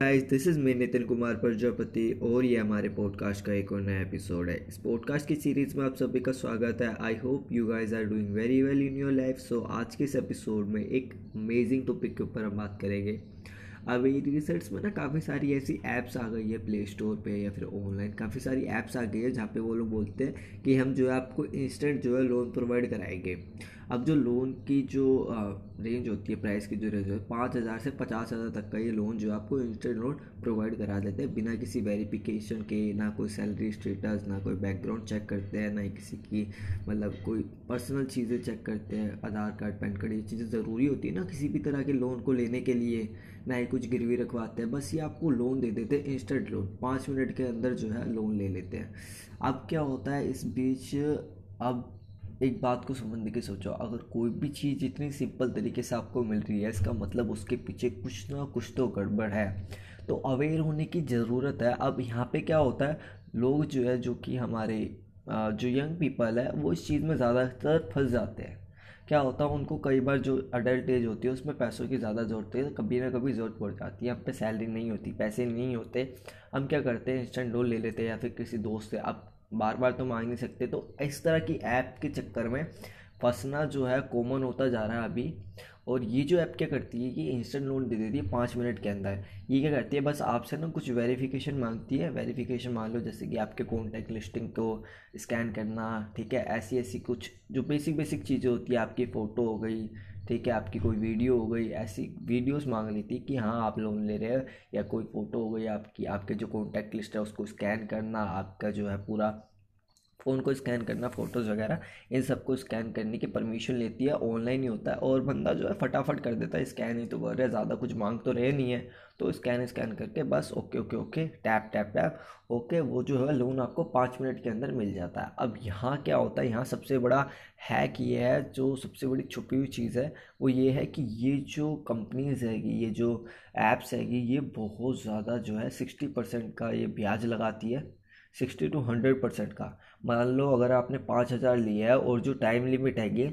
Guys this is me Nitin Kumar Prajapati और ये हमारे पॉडकास्ट का एक और नया एपिसोड है। इस पॉडकास्ट की सीरीज़ में आप सभी का स्वागत है। I hope you guys are doing very well in your life so आज के इस एपिसोड में एक अमेजिंग टॉपिक के ऊपर हम बात करेंगे। अभी रिसर्च में ना काफ़ी सारी ऐसी ऐप्स आ गई है प्ले स्टोर पे या फिर ऑनलाइन काफ़ी सारी ऐप्स आ गई है जहाँ पे वो लोग बोलते हैं कि हम जो है आपको इंस्टेंट जो है लोन प्रोवाइड कराएँगे। अब जो लोन की जो रेंज होती है प्राइस की जो रेंज होती है, पाँच हज़ार से पचास हज़ार तक का ये लोन जो आपको इंस्टेंट लोन प्रोवाइड करा देते हैं, बिना किसी वेरिफिकेशन के, ना कोई सैलरी स्टेटस ना कोई बैकग्राउंड चेक करते हैं, ना ही किसी की मतलब कोई पर्सनल चीज़ें चेक करते हैं, आधार कार्ड, पैन कार्ड, ये चीज़ें ज़रूरी होती है ना किसी भी तरह के लोन को लेने के लिए, ना ही कुछ गिरवी रखवाते हैं, बस ये आपको लोन दे देते हैं इंस्टेंट लोन पाँच मिनट के अंदर जो है लोन ले लेते हैं। अब क्या होता है, इस बीच, अब एक बात को समझने की सोचो, अगर कोई भी चीज़ इतनी सिंपल तरीके से आपको मिल रही है, इसका मतलब उसके पीछे कुछ ना कुछ तो गड़बड़ है। तो अवेयर होने की ज़रूरत है। अब यहाँ पे क्या होता है, लोग जो है, जो कि हमारे जो यंग पीपल है, वो इस चीज़ में ज़्यादातर फंस जाते हैं। क्या होता है, उनको कई बार जो अडल्ट एज होती है, उसमें पैसों की ज़्यादा ज़रूरत है कभी ना कभी ज़रूरत पड़ जाती है। हम पे सैलरी नहीं होती, पैसे नहीं होते। हम क्या करते हैं, इंस्टेंट लोन ले लेते हैं या फिर किसी दोस्त से, अब बार बार तो मांग नहीं सकते। तो इस तरह की ऐप के चक्कर में फंसना जो है कॉमन होता जा रहा है अभी। और ये जो ऐप क्या करती है कि इंस्टेंट लोन दे देती है पाँच मिनट के अंदर। ये क्या करती है? बस आपसे ना कुछ वेरिफिकेशन मांगती है। वेरिफिकेशन मान लो जैसे कि आपके कॉन्टैक्ट लिस्टिंग को स्कैन करना, ठीक है? ऐसी ऐसी कुछ जो बेसिक बेसिक चीज़ें होती है। आपकी फ़ोटो हो गई ठीक है, आपकी कोई वीडियो हो गई, ऐसी वीडियोस मांग ली थी कि हाँ आप लोन ले रहे हो, या कोई फ़ोटो हो गई आपकी, आपके जो कॉन्टैक्ट लिस्ट है उसको स्कैन करना, आपका जो है पूरा फ़ोन को स्कैन करना, फ़ोटोज़ वगैरह, इन सबको स्कैन करने की परमिशन लेती है, ऑनलाइन ही होता है। और बंदा जो है फटाफट कर देता है, स्कैन ही तो कर रहे ज़्यादा कुछ मांग तो रहे नहीं है। तो स्कैन स्कैन करके बस okay okay okay, tap tap tap, okay, वो जो है लोन आपको पाँच मिनट के अंदर मिल जाता है। अब यहाँ क्या होता है, यहाँ सबसे बड़ा हैक ये है, जो सबसे बड़ी छुपी हुई चीज़ है, वो ये है कि ये जो कंपनीज़ हैगी, ये जो ऐप्स हैगी, ये बहुत ज़्यादा जो है सिक्सटी परसेंट का ये ब्याज लगाती है। सिक्सटी टू हंड्रेड परसेंट का। मान लो अगर आपने पाँच हज़ार लिया है और जो टाइम लिमिट है ये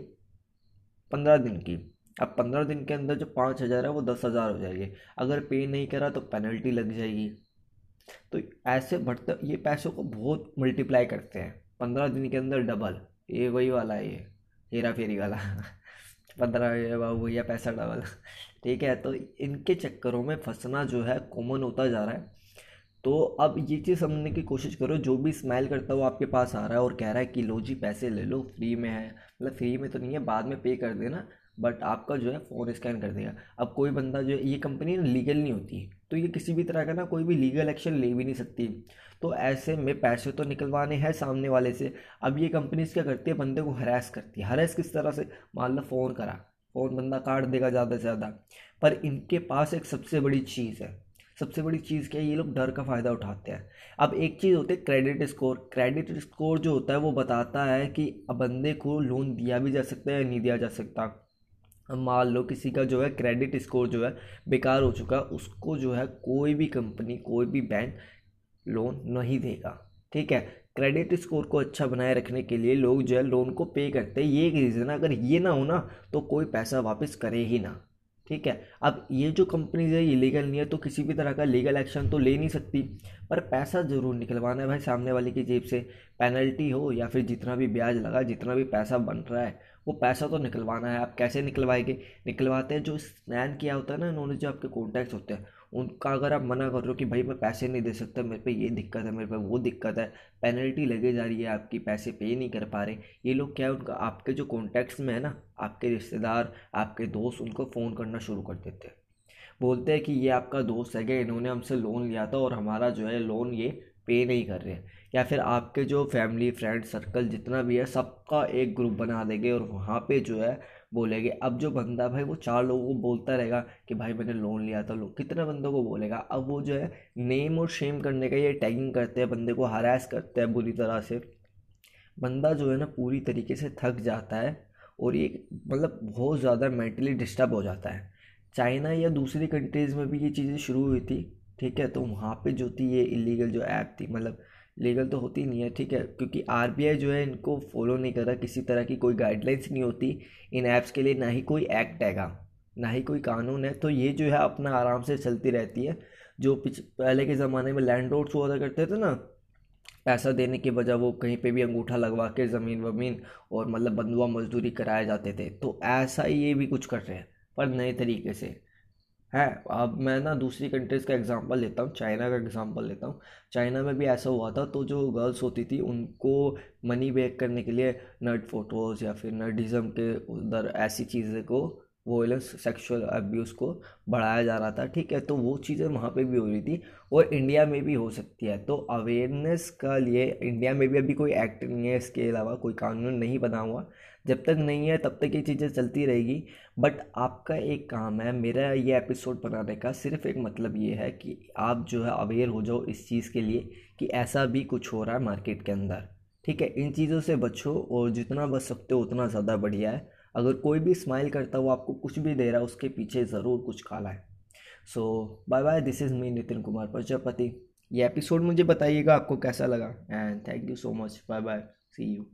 पंद्रह दिन की, अब पंद्रह दिन के अंदर जो पाँच हज़ार है वो दस हज़ार हो जाएगी। अगर पे नहीं करा तो पेनल्टी लग जाएगी। तो ऐसे बढ़ते, ये पैसों को बहुत मल्टीप्लाई करते हैं। पंद्रह दिन के अंदर डबल ये वही वाला है, ये, हेरा फेरी वाला। पंद्रह भैया पैसा डबल ठीक है तो इनके चक्करों में फंसना जो है कॉमन होता जा रहा है। तो अब ये चीज़ समझने की कोशिश करो, जो भी स्माइल करता हुआ आपके पास आ रहा है और कह रहा है कि लो जी, पैसे ले लो फ्री में है। मतलब फ्री में तो नहीं है, बाद में पे कर देना बट आपका जो है फ़ोन स्कैन कर देगा। अब कोई बंदा जो है, ये कंपनी लीगल नहीं होती तो ये किसी भी तरह का ना कोई भी लीगल एक्शन ले भी नहीं सकती। तो ऐसे में पैसे तो निकलवाने हैं सामने वाले से। अब ये कंपनीज़ क्या करती है, बंदे को हरास करती है। हरास किस तरह से? मान लो फ़ोन करा फ़ोन बंदा काट देगा ज़्यादा से ज़्यादा। पर इनके पास एक सबसे बड़ी चीज़ है। सबसे बड़ी चीज़ क्या है, ये लोग डर का फ़ायदा उठाते हैं। अब एक चीज़ होती है, क्रेडिट स्कोर। क्रेडिट स्कोर जो होता है, वो बताता है कि बंदे को लोन दिया भी जा सकता है या नहीं दिया जा सकता। मान लो किसी का जो है, क्रेडिट स्कोर जो है, बेकार हो चुका है, उसको जो है, कोई भी कंपनी, कोई भी बैंक लोन नहीं देगा। ठीक है? क्रेडिट स्कोर को अच्छा बनाए रखने के लिए लोग जो है, लोन को पे करते हैं। ये एक रीज़न है, अगर ये ना हो ना तो कोई पैसा वापस करे ही ना। ठीक है? अब ये जो कंपनीज़ है, ये लीगल नहीं है तो किसी भी तरह का लीगल एक्शन तो ले नहीं सकती। पर पैसा ज़रूर निकलवाना है भाई सामने वाले की जेब से। पेनल्टी हो या फिर जितना भी ब्याज लगा, जितना भी पैसा बन रहा है, वो पैसा तो निकलवाना है। आप कैसे निकलवाएँगे? निकलवाते हैं जो स्नैन किया होता है ना इन्होंने, जो आपके कॉन्टैक्ट होते हैं। उनका अगर आप मना कर रहे हो कि भाई मैं पैसे नहीं दे सकता, मेरे पे ये दिक्कत है, मेरे पे वो दिक्कत है पेनल्टी लगे जा रही है आपकी, पैसे पे नहीं कर पा रहे। ये लोग क्या है, उनका आपके जो कॉन्टैक्ट्स में है ना, आपके रिश्तेदार, आपके दोस्त, उनको फ़ोन करना शुरू कर देते हैं। बोलते हैं कि ये आपका दोस्त है क्या? इन्होंने हमसे लोन लिया था और हमारा जो है लोन ये पे नहीं कर रहे या फिर आपके जो फैमिली फ्रेंड सर्कल जितना भी है, सबका एक ग्रुप बना देंगे और वहाँ पे जो है बोलेंगे। अब जो बंदा भाई, वो चार लोगों को बोलता रहेगा कि भाई, मैंने लोन लिया था लोग कितने बंदों को बोलेगा? अब वो जो है नेम और शेम करने का ये टैगिंग करते हैं, बंदे को हरास करते हैं बुरी तरह से। बंदा जो है ना, पूरी तरीके से थक जाता है और ये मतलब बहुत ज़्यादा मेंटली डिस्टर्ब हो जाता है। चाइना या दूसरी कंट्रीज़ में भी ये चीज़ें शुरू हुई थी, ठीक है? तो वहाँ पे जो थी ये इलीगल जो ऐप थी मतलब लीगल तो होती नहीं है, ठीक है? क्योंकि आरबीआई जो है इनको फॉलो नहीं कर रहा किसी तरह की कोई गाइडलाइंस नहीं होती, इन ऐप्स के लिए ना ही कोई एक्ट हैगा, ना ही कोई कानून है। तो ये जो है अपना आराम से चलती रहती है। जो पहले के ज़माने में लैंड रोड्स हुआ करते थे ना, पैसा देने के बजाय वो कहीं पे भी अंगूठा लगवा के ज़मीन वमीन और मतलब बंधुआ मजदूरी कराए जाते थे तो ऐसा ही ये भी कुछ कर रहे हैं, पर नए तरीके से। है। अब मैं ना दूसरी कंट्रीज़ का एग्जांपल लेता हूँ चाइना का एग्जांपल लेता हूँ। चाइना में भी ऐसा हुआ था तो जो गर्ल्स होती थी, उनको मनी बैक करने के लिए नर्ड फ़ोटोज़ या फिर नर्डिज़म के उधर ऐसी चीज़ें को वोलेंस सेक्सुअल अब्यूज़ को बढ़ाया जा रहा था, ठीक है? तो वो चीज़ें वहाँ पे भी हो रही थी और इंडिया में भी हो सकती है। तो अवेयरनेस का लिए इंडिया में भी अभी कोई एक्ट नहीं है, इसके अलावा कोई कानून नहीं बना हुआ। जब तक नहीं है, तब तक ये चीज़ें चलती रहेगी। बट आपका एक काम है, मेरा ये एपिसोड बनाने का सिर्फ़ एक मतलब ये है कि आप जो है अवेयर हो जाओ इस चीज़ के लिए कि ऐसा भी कुछ हो रहा है मार्केट के अंदर, ठीक है? इन चीज़ों से बचो और जितना बच सकते हो, उतना ज़्यादा बढ़िया है। अगर कोई भी स्माइल करता हो आपको कुछ भी दे रहा है, उसके पीछे ज़रूर कुछ काला है। So bye bye this is me Nitin Kumar Prajapati ये एपिसोड मुझे बताइएगा आपको कैसा लगा? And thank you so much bye bye see you